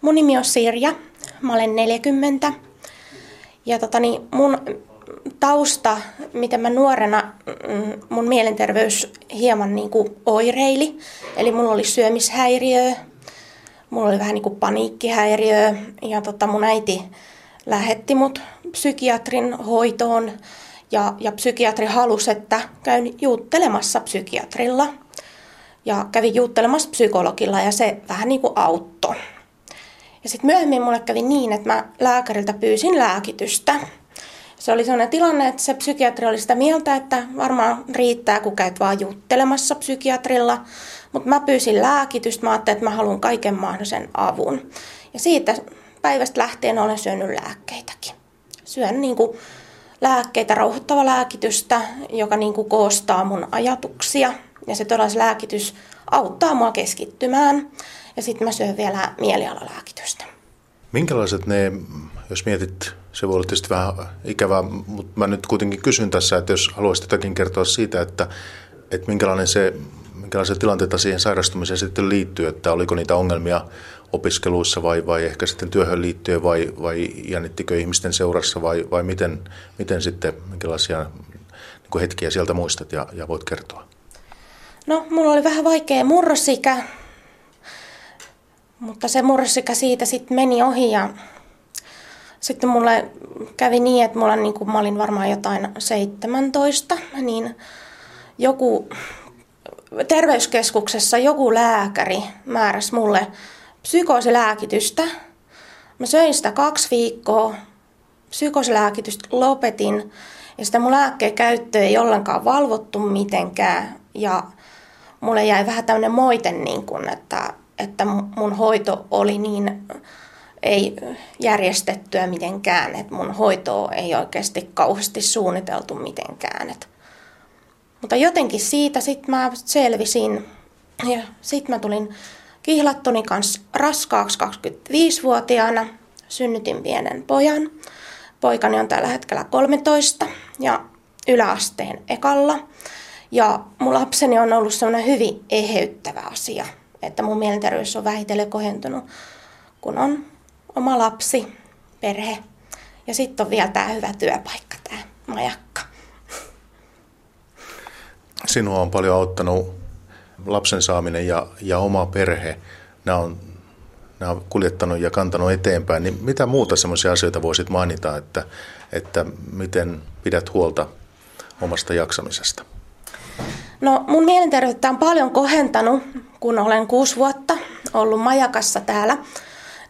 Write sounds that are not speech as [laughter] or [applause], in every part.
Mun nimi on Sirja, mä olen 40. Ja tota, niin mun tausta, miten mä nuorena, mm, mun mielenterveys hieman niin kuin oireili. Eli mulla oli syömishäiriö, mulla oli vähän niin kuin paniikkihäiriö ja tota, mun äiti lähetti mut psykiatrin hoitoon ja, ja psykiatri halusi, että käyn juuttelemassa psykiatrilla. Ja kävin juuttelemassa psykologilla ja se vähän niin kuin auttoi. Ja sitten myöhemmin mulle kävi niin, että mä lääkäriltä pyysin lääkitystä. Se oli sellainen tilanne, että se psykiatri oli sitä mieltä, että varmaan riittää, kun käyt vaan juttelemassa psykiatrilla. Mutta mä pyysin lääkitystä, mä ajattelin, että mä haluan kaiken mahdollisen avun. Ja siitä päivästä lähtien olen syönyt lääkkeitäkin. Syön niin kuin lääkkeitä, rauhoittava lääkitystä, joka niin kuin koostaa mun ajatuksia. Ja se todella lääkitys auttaa mua keskittymään. Ja sitten mä syön vielä mielialalääkitystä. Minkälaiset ne, jos mietit, se voi olla tietysti vähän ikävää, mutta mä nyt kuitenkin kysyn tässä, että jos haluaisit jotakin kertoa siitä, että, että minkälainen se, minkälaisia tilanteita siihen sairastumiseen sitten liittyy, että oliko niitä ongelmia opiskeluissa vai, vai ehkä sitten työhön liittyen vai, vai jännittikö ihmisten seurassa vai, vai miten, miten sitten, minkälaisia niin hetkiä sieltä muistat ja, ja voit kertoa? No, mulla oli vähän vaikea murrosikä, mutta se murrosikä siitä sitten meni ohi ja sitten mulle kävi niin, että mulla niin mä olin varmaan jotain 17, niin joku terveyskeskuksessa joku lääkäri määräsi mulle psykoosilääkitystä. Mä söin sitä kaksi viikkoa, psykoosilääkitystä lopetin ja sitä mun lääkkeen käyttö ei ollenkaan valvottu mitenkään ja mulle jäi vähän tämmöinen moite, niin kun, että, että mun hoito oli niin ei järjestettyä mitenkään, että mun hoitoa ei oikeasti kauheasti suunniteltu mitenkään. Et. Mutta jotenkin siitä sitten mä selvisin ja sitten mä tulin kihlattoni kanssa raskaaksi 25-vuotiaana. Synnytin pienen pojan. Poikani on tällä hetkellä 13 ja yläasteen ekalla. Ja mun lapseni on ollut sellainen hyvin eheyttävä asia, että mun mielenterveys on vähitellen kohentunut, kun on oma lapsi, perhe ja sitten on vielä tämä hyvä työpaikka, tämä majakka. Sinua on paljon auttanut lapsen saaminen ja, ja oma perhe. Nämä on, nämä on kuljettanut ja kantanut eteenpäin. Niin mitä muuta sellaisia asioita voisit mainita, että, että miten pidät huolta omasta jaksamisesta? No mun mielenterveyttä on paljon kohentanut, kun olen kuusi vuotta ollut majakassa täällä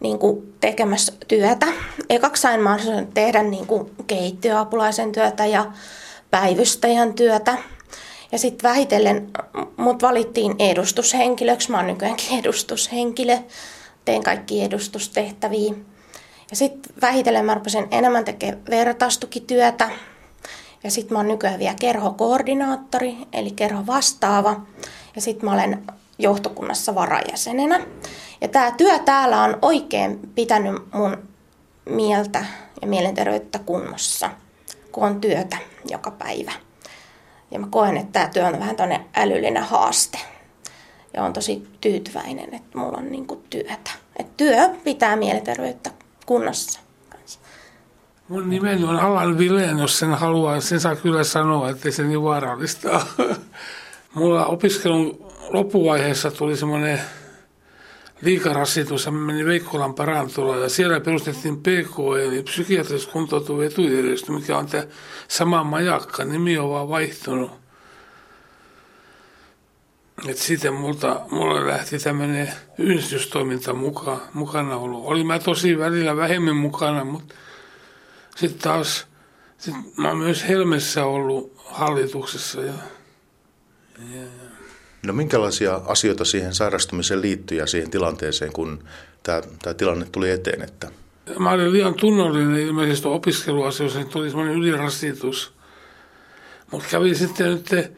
niin kuin tekemässä työtä. Ekaksi sain mahdollisuuden tehdä niin kuin keittiöapulaisen työtä ja päivystäjän työtä. Ja sitten vähitellen mut valittiin edustushenkilöksi. Mä oon nykyäänkin edustushenkilö. Teen kaikki edustustehtäviä. Ja sitten vähitellen mä rupesin enemmän tekemään vertaistukityötä. Ja sitten mä oon nykyään vielä kerhokoordinaattori, eli kerho vastaava. Ja sitten mä olen johtokunnassa varajäsenenä. Ja tämä työ täällä on oikein pitänyt mun mieltä ja mielenterveyttä kunnossa, kun on työtä joka päivä. Ja mä koen, että tämä työ on vähän tämmöinen älyllinen haaste. Ja on tosi tyytyväinen, että mulla on niinku työtä. Et työ pitää mielenterveyttä kunnossa. Mun nimeni on Alan Vileen, jos sen haluaa. Sen saa kyllä sanoa, että se niin vaarallista [laughs] Mulla opiskelun loppuvaiheessa tuli semmoinen liikarasitus ja meni Veikkolan parantulla ja siellä perustettiin PK eli psykiatrisesti kuntoutuva etujärjestö, mikä on tämä sama majakka, nimi on vaan vaihtunut. Et sitten multa, mulle lähti tämmöinen yhdistystoiminta muka, mukana ollut. Oli mä tosi välillä vähemmän mukana, mutta sitten taas sit mä oon myös Helmessä ollut hallituksessa. Ja, ja, No minkälaisia asioita siihen sairastumiseen liittyy ja siihen tilanteeseen, kun tämä, tilanne tuli eteen? Että... Mä olin liian tunnollinen ilmeisesti opiskeluasioissa, niin tuli semmoinen ylirasitus. Mutta kävin sitten nyt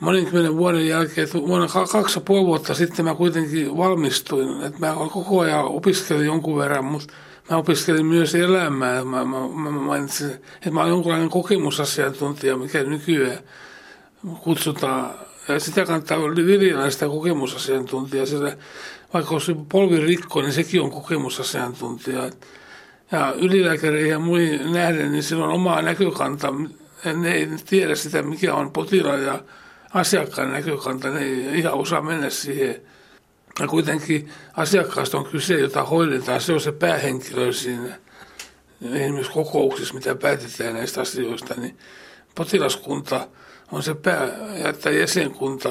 moninkymmenen vuoden jälkeen, että vuonna kaksi ja puoli vuotta sitten mä kuitenkin valmistuin. Että mä koko ajan opiskelin jonkun verran, mutta mä opiskelin myös elämää. Mä, mä, mä mainitsin, että mä olen jonkinlainen kokemusasiantuntija, mikä nykyään kutsutaan ja sitä kannattaa viljellä sitä kokemusasiantuntijaa, sillä vaikka olisi polvi rikko, niin sekin on kokemusasiantuntija. Ja ylilääkäreihin ja muihin nähden, niin sillä on oma näkökanta. Ne ei tiedä sitä, mikä on potilaan ja asiakkaan näkökanta. Ne ei ihan osaa mennä siihen. Ja kuitenkin asiakkaasta on kyse, jota hoidetaan. Se on se päähenkilö siinä. Esimerkiksi kokouksissa, mitä päätetään näistä asioista, niin potilaskunta on se pää, että jäsenkunta,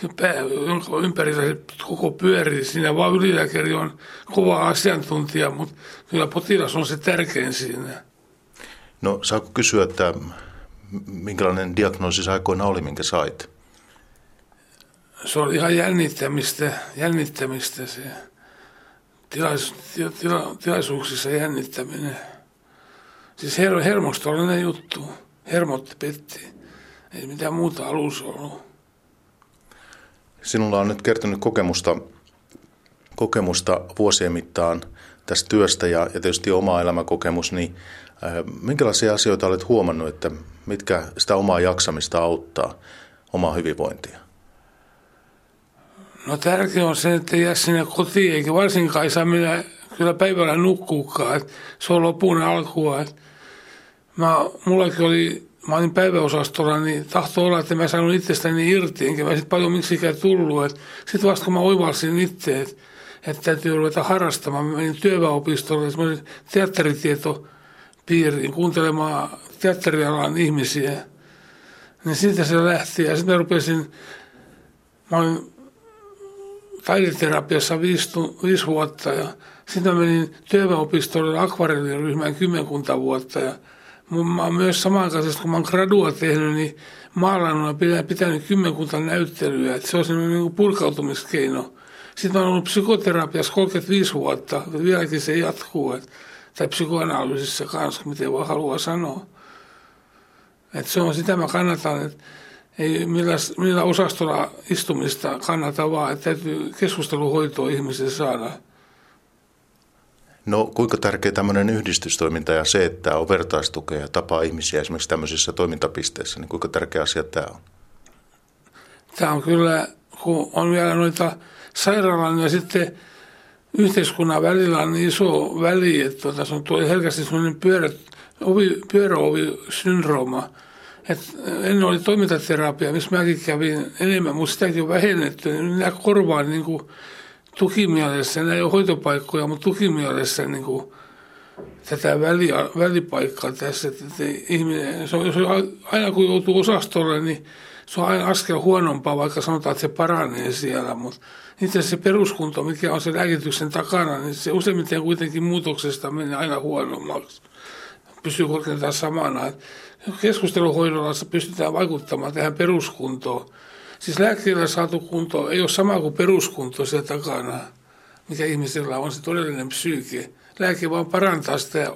se pää, jonka ympärillä se koko pyörii. Siinä vaan ylilääkäri on kova asiantuntija, mutta kyllä potilas on se tärkein siinä. No saako kysyä, että minkälainen diagnoosi aikoina oli, minkä sait? Se oli ihan jännittämistä, jännittämistä se tilais, tila, tilaisuuksissa jännittäminen. Siis her, hermostollinen juttu. Hermot petti. Ei mitään muuta alussa ollut. Sinulla on nyt kertynyt kokemusta, kokemusta vuosien mittaan tästä työstä ja, ja tietysti oma elämäkokemus, niin äh, minkälaisia asioita olet huomannut, että mitkä sitä omaa jaksamista auttaa, omaa hyvinvointia? No tärkeää on se, että jää sinne kotiin, eikä varsinkaan ei saa mennä kyllä päivällä nukkuukaan. Se on lopun alkua. Mä, mullakin oli, mä olin päiväosastolla, niin tahto olla, että mä saanut itsestäni irti, enkä mä sitten paljon miksikään tullut. Sitten vasta kun mä oivalsin itse, että, että täytyy ruveta harrastamaan, mä menin työväopistolle, semmoisen teatteritietopiiriin kuuntelemaan teatterialan ihmisiä. Niin siitä se lähti ja sitten mä rupesin, mä olin taideterapiassa viisi, viisi vuotta ja sitten menin työväopistolle akvarelliryhmään kymmenkunta vuotta ja mä oon myös samankaisesti, kun mä oon gradua tehnyt, niin maalannut ja pitänyt kymmenkunta näyttelyä, että se on semmoinen niin purkautumiskeino. Sitten mä oon ollut psykoterapiassa 35 vuotta, vieläkin se jatkuu, että, tai psykoanalyysissä kanssa, miten voi haluaa sanoa. Että se on sitä mä kannatan, että ei millä, millä osastolla istumista kannata vaan, että täytyy keskusteluhoitoa ihmisen saada. No kuinka tärkeä tämmöinen yhdistystoiminta ja se, että on vertaistukea ja tapaa ihmisiä esimerkiksi tämmöisissä toimintapisteissä, niin kuinka tärkeä asia tämä on? Tämä on kyllä, kun on vielä noita sairaalan ja sitten yhteiskunnan välillä on niin iso väli, että tuota, se on tuo herkästi semmoinen pyörä, ovi, pyöräovi-syndrooma – et ennen oli toimintaterapia, missä mäkin kävin enemmän, mutta sitäkin on vähennetty. Niin minä korvaan niin kuin tukimielessä, ei ole hoitopaikkoja, mutta tukimielessä niin kuin tätä väli, välipaikkaa tässä. Että ihminen, se on, se on, aina kun joutuu osastolle, niin se on aina askel huonompaa, vaikka sanotaan, että se paranee siellä. Mutta itse se peruskunto, mikä on se lääkityksen takana, niin se useimmiten kuitenkin muutoksesta menee aina huonommaksi. Pysyy korkeintaan samana keskusteluhoidolla pystytään vaikuttamaan tähän peruskuntoon. Siis lääkkeellä saatu kunto ei ole sama kuin peruskunto siellä takana, mikä ihmisellä on se todellinen psyyke. Lääke vaan parantaa sitä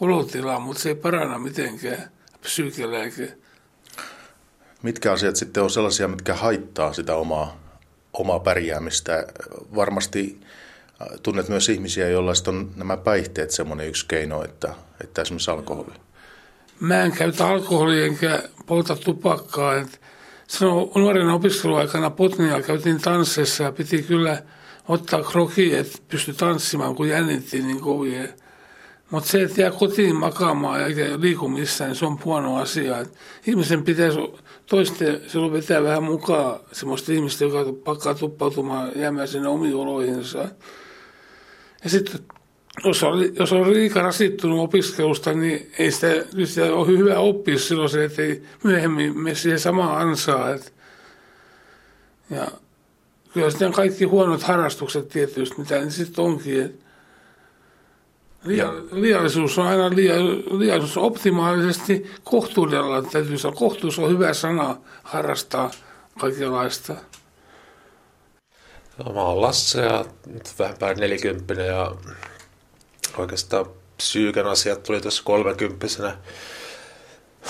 olotilaa, mutta se ei paranna mitenkään psyykelääke. Mitkä asiat sitten on sellaisia, mitkä haittaa sitä omaa, omaa pärjäämistä? Varmasti tunnet myös ihmisiä, joilla on nämä päihteet semmoinen yksi keino, että, että esimerkiksi alkoholi. Mä en käytä alkoholia enkä polta tupakkaa. Et on nuorena opiskeluaikana Potnia käytiin tansseissa ja piti kyllä ottaa kroki, että pysty tanssimaan, kun jännitti niin kovin. Mutta se, että jää kotiin makaamaan eikä liiku missään, niin se on huono asia. Et ihmisen pitäisi toisten silloin vetää vähän mukaan semmoista ihmistä, joka pakkaa tuppautumaan jäämään sinne omiin oloihinsa. Ja sitten jos on, jos on liikaa rasittunut opiskelusta, niin ei sitä, sitä ole hyvä oppia silloin se, että ei myöhemmin mene siihen samaan ansaan. ja kyllä sitten kaikki huonot harrastukset tietysti, mitä ne sitten onkin. Liia, liiallisuus on aina liia, liiallisuus optimaalisesti kohtuudella. Täytyy sanoa, kohtuus on hyvä sana harrastaa kaikenlaista. Mä oon Lasse ja nyt vähän päälle 40 ja oikeastaan psyyken asiat tuli tässä kolmekymppisenä.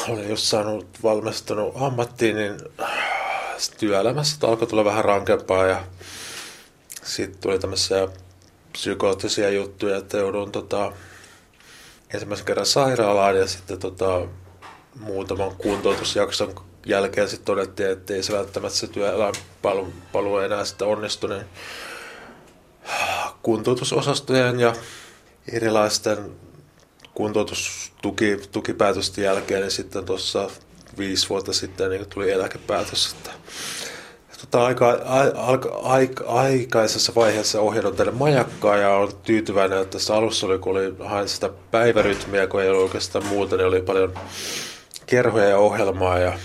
Olin just saanut valmistunut ammattiin, niin työelämässä alkoi tulla vähän rankempaa ja sitten tuli tämmöisiä psykoottisia juttuja, että joudun tota, ensimmäisen kerran sairaalaan ja sitten tota, muutaman kuntoutusjakson jälkeen sitten todettiin, että ei se välttämättä se työelämän enää sitten onnistu, niin kuntoutusosastojen ja erilaisten kuntoutustukipäätösten jälkeen, niin sitten tuossa viisi vuotta sitten niin tuli eläkepäätös. Että, tota, aika, aika, aika, aikaisessa vaiheessa ohjannut tänne majakkaa ja olen tyytyväinen, että tässä alussa oli, kun oli, hain sitä päivärytmiä, kun ei ollut oikeastaan muuta, niin oli paljon kerhoja ja ohjelmaa ja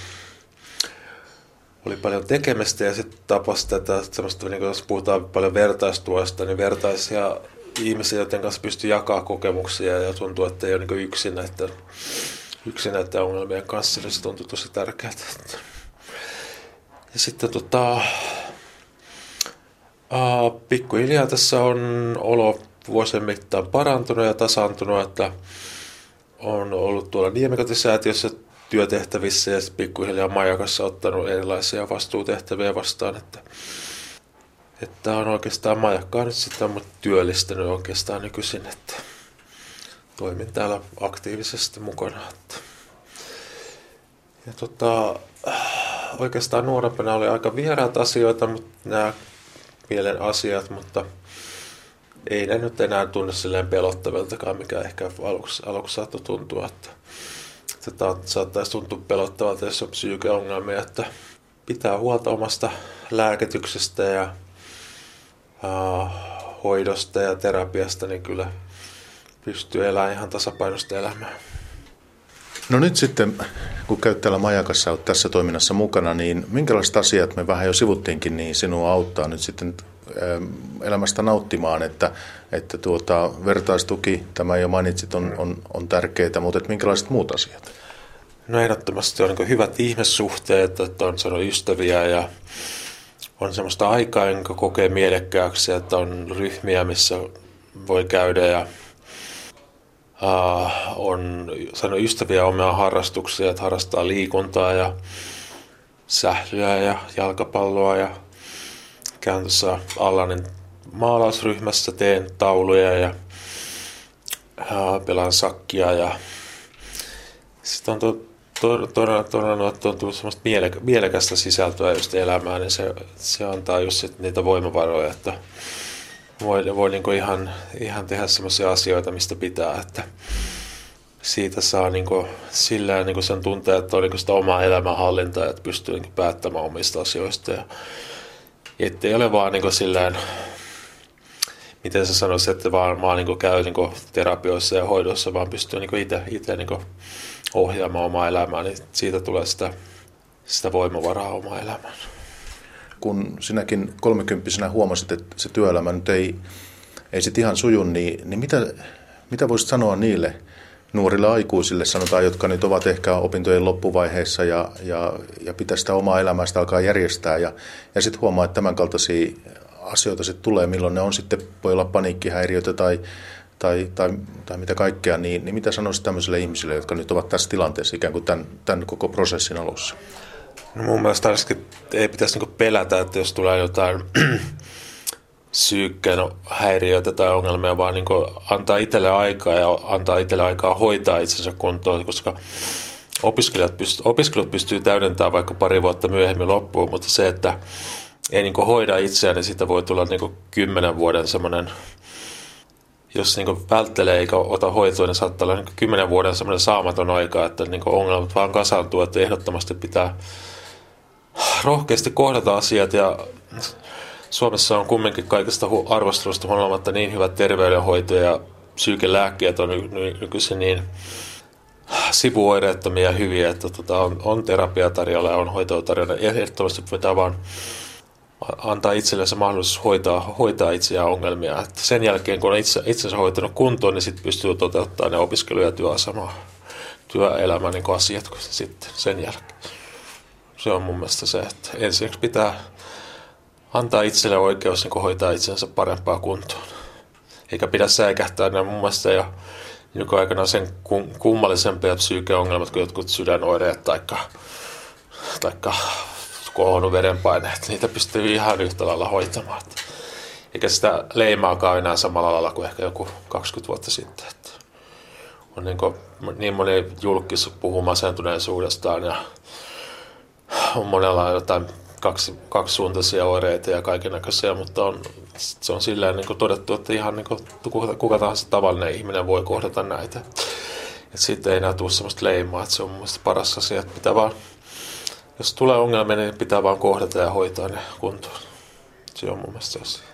oli paljon tekemistä ja sitten tapasi tätä semmoista, niin jos puhutaan paljon vertaistuosta, niin vertaisia ihmisiä, joiden kanssa pystyy jakaa kokemuksia ja tuntuu, että ei ole niin yksin näiden, yksin näiden ongelmien kanssa, niin se tuntui tosi tärkeää. Ja sitten tota, uh, pikkuhiljaa tässä on olo vuosien mittaan parantunut ja tasaantunut, että on ollut tuolla Niemikotisäätiössä työtehtävissä ja pikkuhiljaa majakassa ottanut erilaisia vastuutehtäviä vastaan, että, että on oikeastaan majakkaa nyt sitten on työllistänyt oikeastaan nykyisin, että toimin täällä aktiivisesti mukana. Että. Ja tota, oikeastaan nuorempana oli aika vieraat asioita, mutta nämä mielen asiat, mutta ei ne nyt enää tunne silleen pelottaviltakaan, mikä ehkä aluksi, aluksi saattoi tuntua, että se saattaisi tuntua pelottavalta, jos on psyykeongelmia, että pitää huolta omasta lääkityksestä ja uh, hoidosta ja terapiasta, niin kyllä pystyy elämään ihan tasapainosta elämää. No nyt sitten, kun käyt täällä Majakassa, olet tässä toiminnassa mukana, niin minkälaiset asiat me vähän jo sivuttiinkin, niin sinua auttaa nyt sitten elämästä nauttimaan, että, että tuota, vertaistuki, tämä jo mainitsit, on, on, on tärkeää, mutta että minkälaiset muut asiat? No ehdottomasti on niin hyvät ihmissuhteet, että on sanonut ystäviä ja on semmoista aikaa, jonka kokee mielekkääksi, että on ryhmiä, missä voi käydä ja uh, on saanut ystäviä omia harrastuksia, että harrastaa liikuntaa ja sählyä ja jalkapalloa ja käyn tuossa Allanin maalausryhmässä, teen tauluja ja pelaan sakkia ja sitten on to, todella, todella on tullut semmoista mielekästä sisältöä just elämään, niin se, se antaa just sit niitä voimavaroja, että voi, voi niin ihan, ihan tehdä semmoisia asioita, mistä pitää, että siitä saa niin kuin, sillä niin kuin sen tuntee, että on niin sitä omaa elämänhallintaa, että pystyy niin päättämään omista asioista. Ja, ettei ole vaan niin silleen, miten sä sanoisit, että vaan, vaan niin käy niin terapioissa ja hoidossa, vaan pystyy niin itse, itse niin ohjaamaan omaa elämää, niin siitä tulee sitä, sitä voimavaraa omaa elämään. Kun sinäkin kolmekymppisenä huomasit, että se työelämä nyt ei, ei sit ihan suju, niin, niin mitä, mitä voisit sanoa niille nuorille aikuisille, sanotaan, jotka nyt ovat ehkä opintojen loppuvaiheessa ja, ja, ja pitää sitä omaa elämästä alkaa järjestää ja, ja sitten huomaa, että tämän kaltaisia asioita sitten tulee, milloin ne on sitten, voi olla paniikkihäiriöitä tai, tai, tai, tai mitä kaikkea, niin, niin mitä sanoisit tämmöisille ihmisille, jotka nyt ovat tässä tilanteessa ikään kuin tämän, tämän koko prosessin alussa? No mun mielestä ei pitäisi niinku pelätä, että jos tulee jotain psyykkeen häiriöitä tai ongelmia, vaan niinku antaa itselle aikaa ja antaa itselle aikaa hoitaa itsensä kuntoon, koska opiskelijat pystyy, opiskelut pystyy täydentämään vaikka pari vuotta myöhemmin loppuun, mutta se, että ei niinku hoida itseään, niin siitä voi tulla niinku kymmenen vuoden semmoinen jos niin välttelee eikä ota hoitoa, niin saattaa olla niin kymmenen vuoden semmoinen saamaton aika, että niin ongelmat vaan kasaantuu, että ehdottomasti pitää rohkeasti kohdata asiat ja Suomessa on kumminkin kaikesta arvostelusta huolimatta niin hyvät terveydenhoito ja psyykelääkkeet on nykyisin niin sivuoireettomia ja hyviä, että tota, on, on terapia tarjolla ja on hoitoa tarjolla. Ehdottomasti pitää vaan antaa itsellensä mahdollisuus hoitaa, hoitaa itseään ongelmia. Että sen jälkeen, kun on itse, itsensä hoitanut kuntoon, niin sitten pystyy toteuttamaan ne opiskelu- ja työasema, työelämän niin asiat sitten sen jälkeen se on mun mielestä se, että ensiksi pitää antaa itselle oikeus niin hoitaa itsensä parempaa kuntoon. Eikä pidä säikähtää ne mun mielestä jo nykyaikana sen kummallisempia psyykeongelmat kuin jotkut sydänoireet tai taikka kohonnut verenpaineet. Niitä pystyy ihan yhtä lailla hoitamaan. Eikä sitä leimaakaan enää samalla lailla kuin ehkä joku 20 vuotta sitten. Että on niin, kuin, niin moni julkis puhuu masentuneisuudestaan ja on monella jotain kaksi, kaksisuuntaisia oireita ja kaikenlaisia, mutta on, se on silleen niin todettu, että ihan niin kuin kuka, kuka tahansa tavallinen ihminen voi kohdata näitä. Siitä ei enää tule sellaista leimaa, että se on mun mielestä paras asia, että pitää vaan, jos tulee ongelmia, niin pitää vaan kohdata ja hoitaa ne kuntoon. Se on mun mielestä se asia.